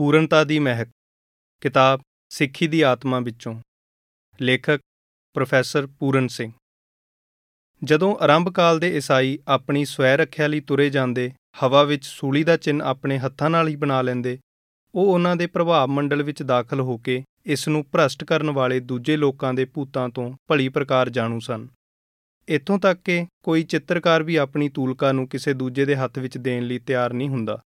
ਪੂਰਨਤਾ ਦੀ ਮਹਿਕ, ਕਿਤਾਬ ਸਿੱਖੀ ਦੀ ਆਤਮਾ ਵਿੱਚੋਂ। ਲੇਖਕ ਪ੍ਰੋਫੈਸਰ ਪੂਰਨ ਸਿੰਘ। ਜਦੋਂ ਆਰੰਭ ਕਾਲ ਦੇ ਈਸਾਈ ਆਪਣੀ ਸਵੈ ਰੱਖਿਆ ਲਈ ਤੁਰੇ ਜਾਂਦੇ, ਹਵਾ ਵਿੱਚ ਸੂਲੀ ਦਾ ਚਿੰਨ੍ਹ ਆਪਣੇ ਹੱਥਾਂ ਨਾਲ ਹੀ ਬਣਾ ਲੈਂਦੇ, ਉਹ ਉਹਨਾਂ ਦੇ ਪ੍ਰਭਾਵ ਮੰਡਲ ਵਿੱਚ ਦਾਖਲ ਹੋ ਕੇ ਇਸ ਨੂੰ ਭ੍ਰਸ਼ਟ ਕਰਨ ਵਾਲੇ ਦੂਜੇ ਲੋਕਾਂ ਦੇ ਭੂਤਾਂ ਤੋਂ ਭਲੀ ਪ੍ਰਕਾਰ ਜਾਣੂ ਸਨ। ਇੱਥੋਂ ਤੱਕ ਕਿ ਕੋਈ ਚਿੱਤਰਕਾਰ ਵੀ ਆਪਣੀ ਤੂਲਕਾ ਨੂੰ ਕਿਸੇ ਦੂਜੇ ਦੇ ਹੱਥ ਵਿੱਚ ਦੇਣ ਲਈ ਤਿਆਰ ਨਹੀਂ ਹੁੰਦਾ।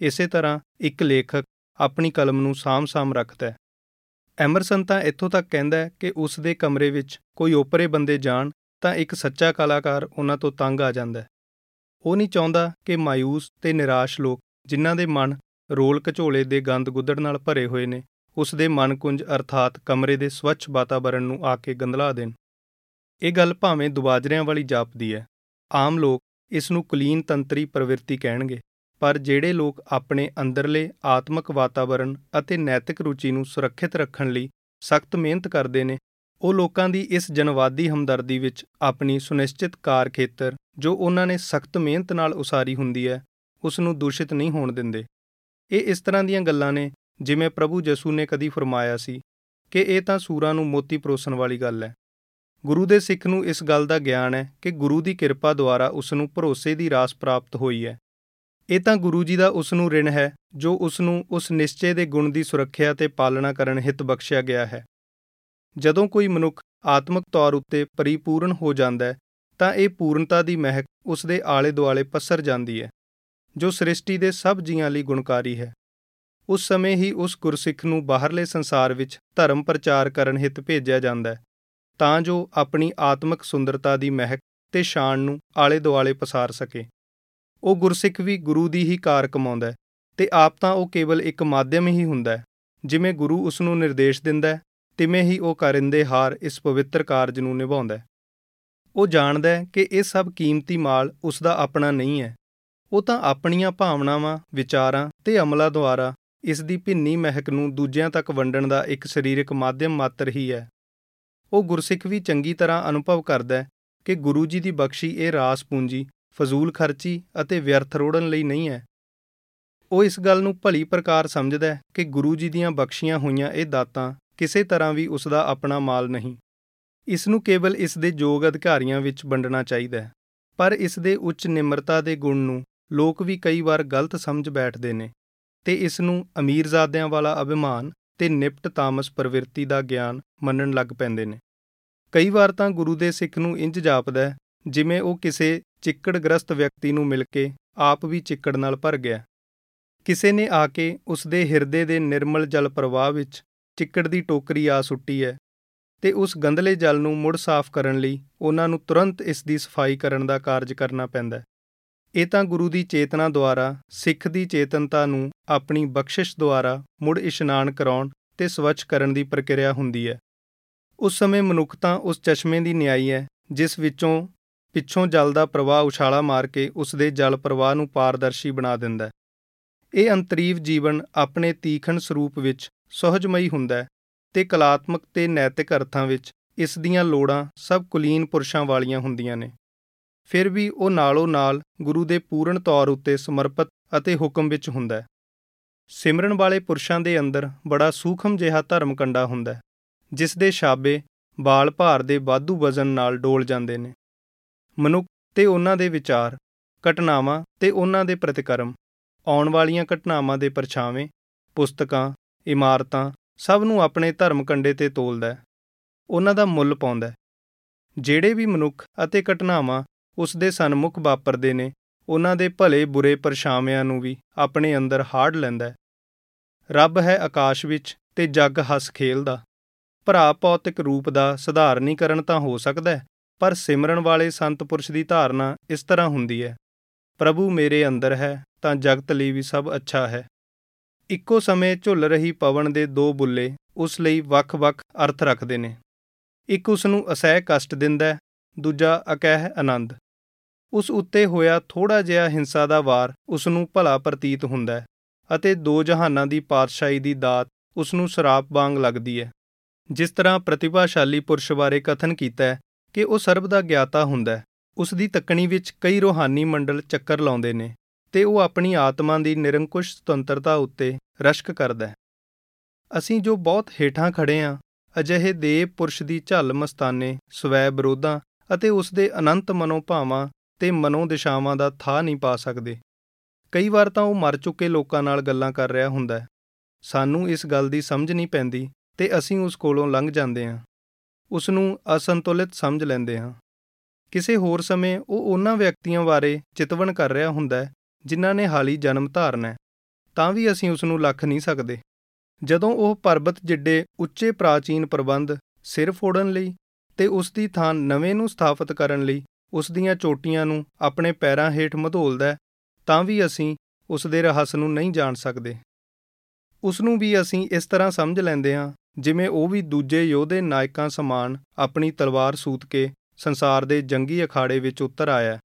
ਇਸੇ ਤਰ੍ਹਾਂ ਇੱਕ ਲੇਖਕ ਆਪਣੀ ਕਲਮ ਨੂੰ ਸਾਂਭ-ਸਾਂਭ ਰੱਖਦਾ ਹੈ। ਐਮਰਸਨ ਤਾਂ ਇੱਥੋਂ ਤੱਕ ਕਹਿੰਦਾ ਹੈ ਕਿ ਉਸ ਦੇ ਕਮਰੇ ਵਿੱਚ ਕੋਈ ਓਪਰੇ ਬੰਦੇ ਜਾਣ ਤਾਂ ਇੱਕ ਸੱਚਾ ਕਲਾਕਾਰ ਉਹਨਾਂ ਤੋਂ ਤੰਗ ਆ ਜਾਂਦਾ ਹੈ। ਉਹ ਨਹੀਂ ਚਾਹੁੰਦਾ ਕਿ ਮਾਇੂਸ ਤੇ ਨਿਰਾਸ਼ ਲੋਕ, ਜਿਨ੍ਹਾਂ ਦੇ ਮਨ ਰੋਲ ਘਚੋਲੇ ਦੇ ਗੰਦ ਗੁੱਦੜ ਨਾਲ ਭਰੇ ਹੋਏ ਨੇ, ਉਸ ਦੇ ਮਨ ਕੁੰਜ ਅਰਥਾਤ ਕਮਰੇ ਦੇ ਸਵੱਛ ਵਾਤਾਵਰਣ ਨੂੰ ਆ ਕੇ ਗੰਦਲਾ ਦੇਣ। ਇਹ ਗੱਲ ਭਾਵੇਂ ਦੁਬਾਜਰਿਆਂ ਵਾਲੀ ਜਾਪਦੀ ਹੈ। ਆਮ ਲੋਕ ਇਸ ਨੂੰ ਕੁਲੀਨ ਤੰਤਰੀ ਪ੍ਰਵਿਰਤੀ ਕਹਿਣਗੇ। ਪਰ ਜਿਹੜੇ ਲੋਕ ਆਪਣੇ ਅੰਦਰਲੇ, ਆਤਮਿਕ ਵਾਤਾਵਰਣ ਅਤੇ ਨੈਤਿਕ ਰੁਚੀ ਨੂੰ ਸੁਰੱਖਿਅਤ ਰੱਖਣ ਲਈ ਸਖਤ ਮਿਹਨਤ ਕਰਦੇ ਨੇ, ਉਹ ਲੋਕਾਂ ਦੀ ਇਸ ਜਨਵਾਦੀ ਹਮਦਰਦੀ ਵਿੱਚ ਆਪਣੀ ਸੁਨਿਸ਼ਚਿਤ ਕਾਰ ਖੇਤਰ, ਜੋ ਉਹਨਾਂ ਨੇ ਸਖਤ ਮਿਹਨਤ ਨਾਲ ਉਸਾਰੀ ਹੁੰਦੀ ਹੈ, ਉਸ ਨੂੰ ਦੂਸ਼ਿਤ ਨਹੀਂ ਹੋਣ ਦਿੰਦੇ। ਇਹ ਇਸ ਤਰ੍ਹਾਂ ਦੀਆਂ ਗੱਲਾਂ ਨੇ, ਜਿਵੇਂ ਪ੍ਰਭੂ ਯਸੂ ਨੇ ਕਦੀ ਫਰਮਾਇਆ ਸੀ ਕਿ ਇਹ ਤਾਂ ਸੂਰਾਂ ਨੂੰ ਮੋਤੀ ਪਰੋਸਣ ਵਾਲੀ ਗੱਲ ਹੈ। ਗੁਰੂ ਦੇ ਸਿੱਖ ਨੂੰ ਇਸ ਗੱਲ ਦਾ ਗਿਆਨ ਹੈ ਕਿ ਗੁਰੂ ਦੀ ਕਿਰਪਾ ਦੁਆਰਾ ਉਸ ਨੂੰ ਭਰੋਸੇ ਦੀ ਰਾਸ ਪ੍ਰਾਪਤ ਹੋਈ ਹੈ। ਇਹ ਤਾਂ ਗੁਰੂ ਜੀ ਦਾ ਉਸ ਨੂੰ ਰਿਣ ਹੈ, ਜੋ ਉਸ ਨੂੰ ਉਸ ਨਿਸ਼ਚੇ ਦੇ ਗੁਣ ਦੀ ਸੁਰੱਖਿਆ ਤੇ ਪਾਲਣਾ ਕਰਨ ਹਿਤ ਬਖਸ਼ਿਆ ਗਿਆ ਹੈ। ਜਦੋਂ ਕੋਈ ਮਨੁੱਖ ਆਤਮਿਕ ਤੌਰ ਉੱਤੇ ਪਰਿਪੂਰਨ ਹੋ ਜਾਂਦਾ ਹੈ, ਤਾਂ ਇਹ ਪੂਰਨਤਾ ਦੀ ਮਹਿਕ ਉਸ ਦੇ ਆਲੇ-ਦੁਆਲੇ ਪਸਰ ਜਾਂਦੀ ਹੈ, ਜੋ ਸ੍ਰਿਸ਼ਟੀ ਦੇ ਸਭ ਜੀਵਾਂ ਲਈ ਗੁਣਕਾਰੀ ਹੈ। ਉਸ ਸਮੇਂ ਹੀ ਉਸ ਗੁਰਸਿੱਖ ਨੂੰ ਬਾਹਰਲੇ ਸੰਸਾਰ ਵਿੱਚ ਧਰਮ ਪ੍ਰਚਾਰ ਕਰਨ ਹਿਤ ਭੇਜਿਆ ਜਾਂਦਾ ਹੈ, ਤਾਂ ਜੋ ਆਪਣੀ ਆਤਮਿਕ ਸੁੰਦਰਤਾ ਦੀ ਮਹਿਕ ਤੇ ਸ਼ਾਨ ਨੂੰ ਆਲੇ-ਦੁਆਲੇ ਪਸਾਰ ਸਕੇ। ਉਹ ਗੁਰਸਿੱਖ ਵੀ ਗੁਰੂ ਦੀ ਹੀ ਕਾਰ ਕਮਾਉਂਦਾ ਹੈ ਤੇ ਆਪ ਤਾਂ ਉਹ ਕੇਵਲ ਇੱਕ ਮਾਧਿਅਮ ਹੀ ਹੁੰਦਾ ਹੈ, ਜਿਵੇਂ ਗੁਰੂ ਉਸ ਨੂੰ ਨਿਰਦੇਸ਼ ਦਿੰਦਾ ਹੈ, ਤਿਵੇਂ ਹੀ ਉਹ ਕਰਿੰਦੇ ਹਾਰ ਇਸ ਪਵਿੱਤਰ ਕਾਰਜ ਨੂੰ ਨਿਭਾਉਂਦਾ ਹੈ। ਉਹ ਜਾਣਦਾ ਹੈ ਕਿ ਇਹ ਸਭ ਕੀਮਤੀ ਮਾਲ ਉਸ ਦਾ ਆਪਣਾ ਨਹੀਂ ਹੈ। ਉਹ ਤਾਂ ਆਪਣੀਆਂ ਭਾਵਨਾਵਾਂ, ਵਿਚਾਰਾਂ ਤੇ ਅਮਲਾਂ ਦੁਆਰਾ ਇਸ ਦੀ ਭਿੰਨੀ ਮਹਿਕ ਨੂੰ ਦੂਜਿਆਂ ਤੱਕ ਵੰਡਣ ਦਾ ਇੱਕ ਸਰੀਰਕ ਮਾਧਿਅਮ ਮਾਤਰ ਹੀ ਹੈ। ਉਹ ਗੁਰਸਿੱਖ ਵੀ ਚੰਗੀ ਤਰ੍ਹਾਂ ਅਨੁਭਵ ਕਰਦਾ ਹੈ ਕਿ ਗੁਰੂ ਜੀ ਦੀ ਬਖਸ਼ੀ ਇਹ ਰਾਸ ਪੂੰਜੀ ਫਜ਼ੂਲ ਖਰਚੀ ਅਤੇ ਵਿਅਰਥ ਰੋੜਨ ਲਈ ਨਹੀਂ ਹੈ। ਉਹ ਇਸ ਗੱਲ ਨੂੰ ਭਲੀ ਪ੍ਰਕਾਰ ਸਮਝਦਾ ਹੈ ਕਿ ਗੁਰੂ ਜੀ ਦੀਆਂ ਬਖਸ਼ੀਆਂ ਹੋਈਆਂ ਇਹ ਦਾਤਾਂ ਕਿਸੇ ਤਰ੍ਹਾਂ ਵੀ ਉਸ ਦਾ ਆਪਣਾ ਮਾਲ ਨਹੀਂ। ਇਸ ਨੂੰ ਕੇਵਲ ਇਸ ਦੇ ਯੋਗ ਅਧਿਕਾਰੀਆਂ ਵਿੱਚ ਵੰਡਣਾ ਚਾਹੀਦਾ ਹੈ। ਪਰ ਇਸ ਦੇ ਉੱਚ ਨਿਮਰਤਾ ਦੇ ਗੁਣ ਨੂੰ ਲੋਕ ਵੀ ਕਈ ਵਾਰ ਗਲਤ ਸਮਝ ਬੈਠਦੇ ਨੇ ਤੇ ਇਸ ਨੂੰ ਅਮੀਰਜ਼ਾਦਿਆਂ ਵਾਲਾ ਅਭਿਮਾਨ ਤੇ ਨਿਪਟ ਤਾਮਸ ਪ੍ਰਵਿਰਤੀ ਦਾ ਗਿਆਨ ਮੰਨਣ ਲੱਗ ਪੈਂਦੇ ਨੇ। ਕਈ ਵਾਰ ਤਾਂ ਗੁਰੂ ਦੇ ਸਿੱਖ ਨੂੰ ਇੰਜ ਜਾਪਦਾ ਹੈ ਜਿਵੇਂ ਉਹ ਕਿਸੇ ਚਿੱਕੜਗ੍ਰਸਤ ਵਿਅਕਤੀ ਨੂੰ ਮਿਲ ਕੇ ਆਪ ਵੀ ਚਿੱਕੜ ਨਾਲ ਭਰ ਗਿਆ। ਕਿਸੇ ਨੇ ਆ ਕੇ ਉਸ ਦੇ ਹਿਰਦੇ ਦੇ ਨਿਰਮਲ ਜਲ ਪ੍ਰਵਾਹ ਵਿੱਚ ਚਿੱਕੜ ਦੀ ਟੋਕਰੀ ਆ ਸੁੱਟੀ ਹੈ ਤੇ ਉਸ ਗੰਦਲੇ ਜਲ ਨੂੰ ਮੁੜ ਸਾਫ਼ ਕਰਨ ਲਈ ਉਹਨਾਂ ਨੂੰ ਤੁਰੰਤ ਇਸ ਦੀ ਸਫ਼ਾਈ ਕਰਨ ਦਾ ਕਾਰਜ ਕਰਨਾ ਪੈਂਦਾ ਹੈ। ਇਹ ਤਾਂ ਗੁਰੂ ਦੀ ਚੇਤਨਾ ਦੁਆਰਾ, ਸਿੱਖ ਦੀ ਚੇਤਨਤਾ ਨੂੰ ਆਪਣੀ ਬਖਸ਼ਿਸ਼ ਦੁਆਰਾ ਮੁੜ ਇਸ਼ਨਾਨ ਕਰਾਉਣ ਤੇ ਸਵੱਛ ਕਰਨ ਦੀ ਪ੍ਰਕਿਰਿਆ ਹੁੰਦੀ ਹੈ। ਉਸ ਸਮੇਂ ਮਨੁੱਖਤਾ ਉਸ ਚਸ਼ਮੇ ਦੀ ਨਿਆਈ ਹੈ, ਜਿਸ ਵਿੱਚੋਂ ਪਿੱਛੋਂ ਜਲ ਦਾ ਪ੍ਰਵਾਹ ਉਛਾਲਾ ਮਾਰ ਕੇ ਉਸ ਦੇ ਜਲ ਪ੍ਰਵਾਹ ਨੂੰ ਪਾਰਦਰਸ਼ੀ ਬਣਾ ਦਿੰਦਾ ਹੈ। ਇਹ ਅੰਤਰੀਵ ਜੀਵਨ ਆਪਣੇ ਤੀਖਣ ਸਰੂਪ ਵਿੱਚ ਸਹਜਮਈ ਹੁੰਦਾ ਹੈ ਤੇ ਕਲਾਤਮਕ ਤੇ ਨੈਤਿਕ ਅਰਥਾਂ ਵਿੱਚ ਇਸ ਦੀਆਂ ਲੋੜਾਂ ਸਭ ਕੁਲੀਨ ਪੁਰਸ਼ਾਂ ਵਾਲੀਆਂ ਹੁੰਦੀਆਂ ਨੇ। ਫਿਰ ਵੀ ਉਹ ਨਾਲੋਂ ਨਾਲ ਗੁਰੂ ਦੇ ਪੂਰਨ ਤੌਰ ਉੱਤੇ ਸਮਰਪਿਤ ਅਤੇ ਹੁਕਮ ਵਿੱਚ ਹੁੰਦਾ ਹੈ। ਸਿਮਰਨ ਵਾਲੇ ਪੁਰਸ਼ਾਂ ਦੇ ਅੰਦਰ ਬੜਾ ਸੂਖਮ ਜਿਹਾ ਧਰਮ ਕੰਡਾ ਹੁੰਦਾ ਹੈ, ਜਿਸ ਦੇ ਛਾਬੇ ਬਾਲ ਭਾਰ ਦੇ ਵਾਧੂ ਵਜ਼ਨ ਨਾਲ ਡੋਲ ਜਾਂਦੇ ਨੇ। ਮਨੁੱਖ ਤੇ ਉਹਨਾਂ ਦੇ ਵਿਚਾਰ, ਘਟਨਾਵਾਂ ਤੇ ਉਹਨਾਂ ਦੇ ਪ੍ਰਤੀਕਰਮ, ਆਉਣ ਵਾਲੀਆਂ ਘਟਨਾਵਾਂ ਦੇ ਪਰਛਾਵੇਂ, ਪੁਸਤਕਾਂ, ਇਮਾਰਤਾਂ ਸਭ ਨੂੰ ਆਪਣੇ ਧਰਮ ਕੰਡੇ ਤੇ ਤੋਲਦਾ ਹੈ। ਉਹਨਾਂ ਦਾ ਮੁੱਲ ਪਾਉਂਦਾ ਹੈ। ਜਿਹੜੇ ਵੀ ਮਨੁੱਖ ਅਤੇ ਘਟਨਾਵਾਂ ਉਸ ਦੇ ਸਨਮੁਖ ਵਾਪਰਦੇ ਨੇ, ਉਹਨਾਂ ਦੇ ਭਲੇ ਬੁਰੇ ਪਰਛਾਵਿਆਂ ਨੂੰ ਵੀ ਆਪਣੇ ਅੰਦਰ ਹਾੜ ਲੈਂਦਾ ਹੈ। ਰੱਬ ਹੈ ਆਕਾਸ਼ ਵਿੱਚ ਤੇ ਜੱਗ ਹੱਸ ਖੇਲਦਾ। ਭਰਾ ਭੌਤਿਕ ਰੂਪ ਦਾ ਸਧਾਰਨੀਕਰਨ ਤਾਂ ਹੋ ਸਕਦਾ ਹੈ। ਪਰ ਸਿਮਰਨ ਵਾਲੇ ਸੰਤ ਪੁਰਸ਼ ਦੀ ਧਾਰਨਾ ਇਸ ਤਰ੍ਹਾਂ ਹੁੰਦੀ ਹੈ, ਪ੍ਰਭੂ ਮੇਰੇ ਅੰਦਰ ਹੈ, ਤਾਂ ਜਗਤ ਲਈ ਵੀ ਸਭ ਅੱਛਾ ਹੈ। ਇੱਕੋ ਸਮੇਂ ਝੁੱਲ ਰਹੀ ਪਵਨ ਦੇ ਦੋ ਬੁੱਲੇ ਉਸ ਲਈ ਵੱਖ-ਵੱਖ ਅਰਥ ਰੱਖਦੇ ਨੇ। ਇੱਕ ਉਸ ਨੂੰ ਅਸਹਿ ਕਸ਼ਟ ਦਿੰਦਾ ਹੈ, ਦੂਜਾ ਅਕਹਿ ਆਨੰਦ। ਉਸ ਉੱਤੇ ਹੋਇਆ ਥੋੜਾ ਜਿਹਾ ਹਿੰਸਾ ਦਾ ਵਾਰ ਉਸ ਨੂੰ ਭਲਾ ਪ੍ਰਤੀਤ ਹੁੰਦਾ ਹੈ ਅਤੇ ਦੋ ਜਹਾਨਾਂ ਦੀ ਪਾਤਸ਼ਾਹੀ ਦੀ ਦਾਤ ਉਸ ਨੂੰ ਸ਼ਰਾਪ ਵਾਂਗ ਲੱਗਦੀ ਹੈ। ਜਿਸ ਤਰ੍ਹਾਂ ਪ੍ਰਤਿਭਾਸ਼ਾਲੀ ਪੁਰਸ਼ ਬਾਰੇ ਕਥਨ ਕੀਤਾ ਹੈ ਕਿ ਉਹ ਸਰਬ ਦਾ ਗਿਆਤਾ ਹੁੰਦਾ ਹੈ। ਉਸ ਦੀ ਤੱਕਣੀ ਵਿੱਚ ਕਈ ਰੋਹਾਨੀ ਮੰਡਲ ਚੱਕਰ ਲਾਉਂਦੇ ਨੇ ਤੇ ਉਹ ਆਪਣੀ ਆਤਮਾ ਦੀ ਨਿਰੰਕੁਸ਼ ਸੁਤੰਤਰਤਾ ਉੱਤੇ ਰਸ਼ਕ ਕਰਦਾ ਹੈ। ਅਸੀਂ ਜੋ ਬਹੁਤ ਹੇਠਾਂ ਖੜੇ ਹਾਂ, ਅਜਿਹੇ ਦੇਵ ਪੁਰਸ਼ ਦੀ ਝੱਲ ਮਸਤਾਨੇ, ਸਵੈ ਵਿਰੋਧਾਂ ਅਤੇ ਉਸ ਦੇ ਅਨੰਤ ਮਨੋਭਾਵਾਂ ਤੇ ਮਨੋਦਿਸ਼ਾਵਾਂ ਦਾ ਥਾਂ ਨਹੀਂ ਪਾ ਸਕਦੇ। ਕਈ ਵਾਰ ਤਾਂ ਉਹ ਮਰ ਚੁੱਕੇ ਲੋਕਾਂ ਨਾਲ ਗੱਲਾਂ ਕਰ ਰਿਹਾ ਹੁੰਦਾ ਹੈ। ਸਾਨੂੰ ਇਸ ਗੱਲ ਦੀ ਸਮਝ ਨਹੀਂ ਪੈਂਦੀ ਤੇ ਅਸੀਂ ਉਸ ਕੋਲੋਂ ਲੰਘ ਜਾਂਦੇ ਹਾਂ। ਉਸ ਨੂੰ ਅਸੰਤੁਲਿਤ ਸਮਝ ਲੈਂਦੇ ਹਾਂ। ਕਿਸੇ ਹੋਰ ਸਮੇਂ ਉਹ ਉਹਨਾਂ ਵਿਅਕਤੀਆਂ ਬਾਰੇ ਚਿਤਵਨ ਕਰ ਰਿਹਾ ਹੁੰਦਾ ਹੈ, ਜਿਨ੍ਹਾਂ ਨੇ ਹਾਲੀ ਜਨਮ ਧਾਰਨਾ ਹੈ, ਤਾਂ ਵੀ ਅਸੀਂ ਉਸ ਨੂੰ ਲੱਖ ਨਹੀਂ ਸਕਦੇ। ਜਦੋਂ ਉਹ ਪਰਬਤ ਜਿੱਡੇ ਉੱਚੇ ਪ੍ਰਾਚੀਨ ਪ੍ਰਬੰਧ ਸਿਰ ਫੋੜਨ ਲਈ ਤੇ ਉਸ ਦੀ ਥਾਂ ਨਵੇਂ ਨੂੰ ਸਥਾਪਿਤ ਕਰਨ ਲਈ ਉਸ ਦੀਆਂ ਚੋਟੀਆਂ ਨੂੰ ਆਪਣੇ ਪੈਰਾਂ ਹੇਠ ਮਧੋਲਦਾ ਤਾਂ ਵੀ ਅਸੀਂ ਉਸ ਦੇ ਰਹੱਸ ਨੂੰ ਨਹੀਂ ਜਾਣ ਸਕਦੇ। ਉਸ ਨੂੰ ਵੀ ਅਸੀਂ ਇਸ ਤਰ੍ਹਾਂ ਸਮਝ ਲੈਂਦੇ ਹਾਂ ਜਿਵੇਂ ਉਹ ਵੀ ਦੂਜੇ ਯੋਧੇ ਨਾਇਕਾਂ ਸਮਾਨ ਆਪਣੀ ਤਲਵਾਰ ਸੂਤ ਕੇ ਸੰਸਾਰ ਦੇ ਜੰਗੀ ਅਖਾੜੇ ਵਿੱਚ ਉਤਰ ਆਇਆ।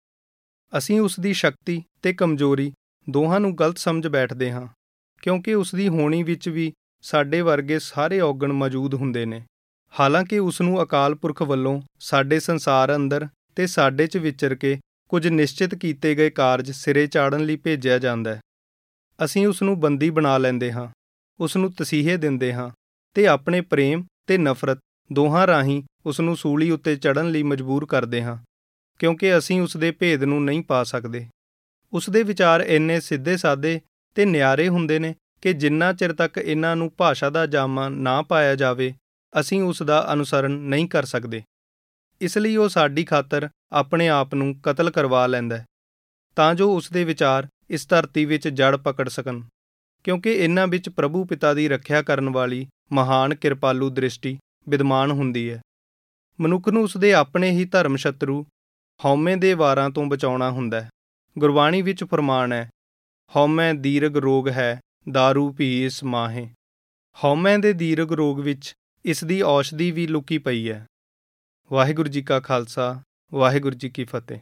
ਅਸੀਂ ਉਸ ਦੀ ਸ਼ਕਤੀ ਤੇ ਕਮਜ਼ੋਰੀ ਦੋਹਾਂ ਨੂੰ ਗਲਤ ਸਮਝ ਬੈਠਦੇ ਹਾਂ, ਕਿਉਂਕਿ ਉਸ ਦੀ ਹੋਣੀ ਵਿੱਚ ਵੀ ਸਾਡੇ ਵਰਗੇ ਸਾਰੇ ਔਗਣ ਮੌਜੂਦ ਹੁੰਦੇ ਨੇ। ਹਾਲਾਂਕਿ ਉਸ ਨੂੰ ਅਕਾਲ ਪੁਰਖ ਵੱਲੋਂ ਸਾਡੇ ਸੰਸਾਰ ਅੰਦਰ ਤੇ ਸਾਡੇ 'ਚ ਵਿਚਰ ਕੇ ਕੁਝ ਨਿਸ਼ਚਿਤ ਕੀਤੇ ਗਏ ਕਾਰਜ ਸਿਰੇ ਚਾੜਨ ਲਈ ਭੇਜਿਆ ਜਾਂਦਾ ਹੈ। ਅਸੀਂ ਉਸ ਨੂੰ ਬੰਦੀ ਬਣਾ ਲੈਂਦੇ ਹਾਂ, ਉਸ ਨੂੰ ਤਸੀਹੇ ਦਿੰਦੇ ਹਾਂ ਤੇ ਆਪਣੇ ਪ੍ਰੇਮ ਤੇ ਨਫ਼ਰਤ ਦੋਹਾਂ ਰਾਹੀਂ ਉਸ ਨੂੰ ਸੂਲੀ ਉੱਤੇ ਚੜਨ ਲਈ ਮਜਬੂਰ ਕਰਦੇ ਹਾਂ, ਕਿਉਂਕਿ ਅਸੀਂ ਉਸ ਦੇ ਭੇਦ ਨੂੰ ਨਹੀਂ ਪਾ ਸਕਦੇ। ਉਸ ਦੇ ਵਿਚਾਰ ਇੰਨੇ ਸਿੱਧੇ ਸਾਦੇ ਤੇ ਨਿਆਰੇ ਹੁੰਦੇ ਨੇ ਕਿ ਜਿੰਨਾ ਚਿਰ ਤੱਕ ਇਹਨਾਂ ਨੂੰ ਭਾਸ਼ਾ ਦਾ ਜਾਮਾ ਨਾ ਪਾਇਆ ਜਾਵੇ, ਅਸੀਂ ਉਸ ਦਾ ਅਨੁਸਰਣ ਨਹੀਂ ਕਰ ਸਕਦੇ। ਇਸ ਲਈ ਉਹ ਸਾਡੀ ਖਾਤਰ ਆਪਣੇ ਆਪ ਨੂੰ ਕਤਲ ਕਰਵਾ ਲੈਂਦਾ ਹੈ, ਤਾਂ ਜੋ ਉਸ ਦੇ ਵਿਚਾਰ ਇਸ ਧਰਤੀ ਵਿੱਚ ਜੜ ਪਕੜ ਸਕਣ, ਕਿਉਂਕਿ ਇਹਨਾਂ ਵਿੱਚ ਪ੍ਰਭੂ ਪਿਤਾ ਦੀ ਰੱਖਿਆ ਕਰਨ ਵਾਲੀ ਮਹਾਨ ਕਿਰਪਾਲੂ ਦ੍ਰਿਸ਼ਟੀ ਵਿਦਮਾਨ ਹੁੰਦੀ ਹੈ। ਮਨੁੱਖ ਨੂੰ ਉਸ ਦੇ ਆਪਣੇ ਹੀ ਧਰਮ ਸ਼ਤਰੂ ਹਉਮੈ ਦੇ ਵਾਰਾਂ ਤੋਂ ਬਚਾਉਣਾ ਹੁੰਦਾ ਹੈ। ਗੁਰਬਾਣੀ ਵਿੱਚ ਫਰਮਾਨ ਹੈ, ਹਉਮੈ ਦੀਰਘ ਰੋਗ ਹੈ दारू ਭੀ ਇਸ ਮਾਹੇ। ਹਉਮੈ ਦੇ ਦੀਰਘ ਰੋਗ ਵਿੱਚ ਇਸ ਦੀ ਔਸ਼ਧੀ ਵੀ ਲੁਕੀ ਪਈ ਹੈ। ਵਾਹਿਗੁਰੂ ਜੀ ਕਾ ਖਾਲਸਾ, ਵਾਹਿਗੁਰੂ ਜੀ ਕੀ ਫਤਿਹ।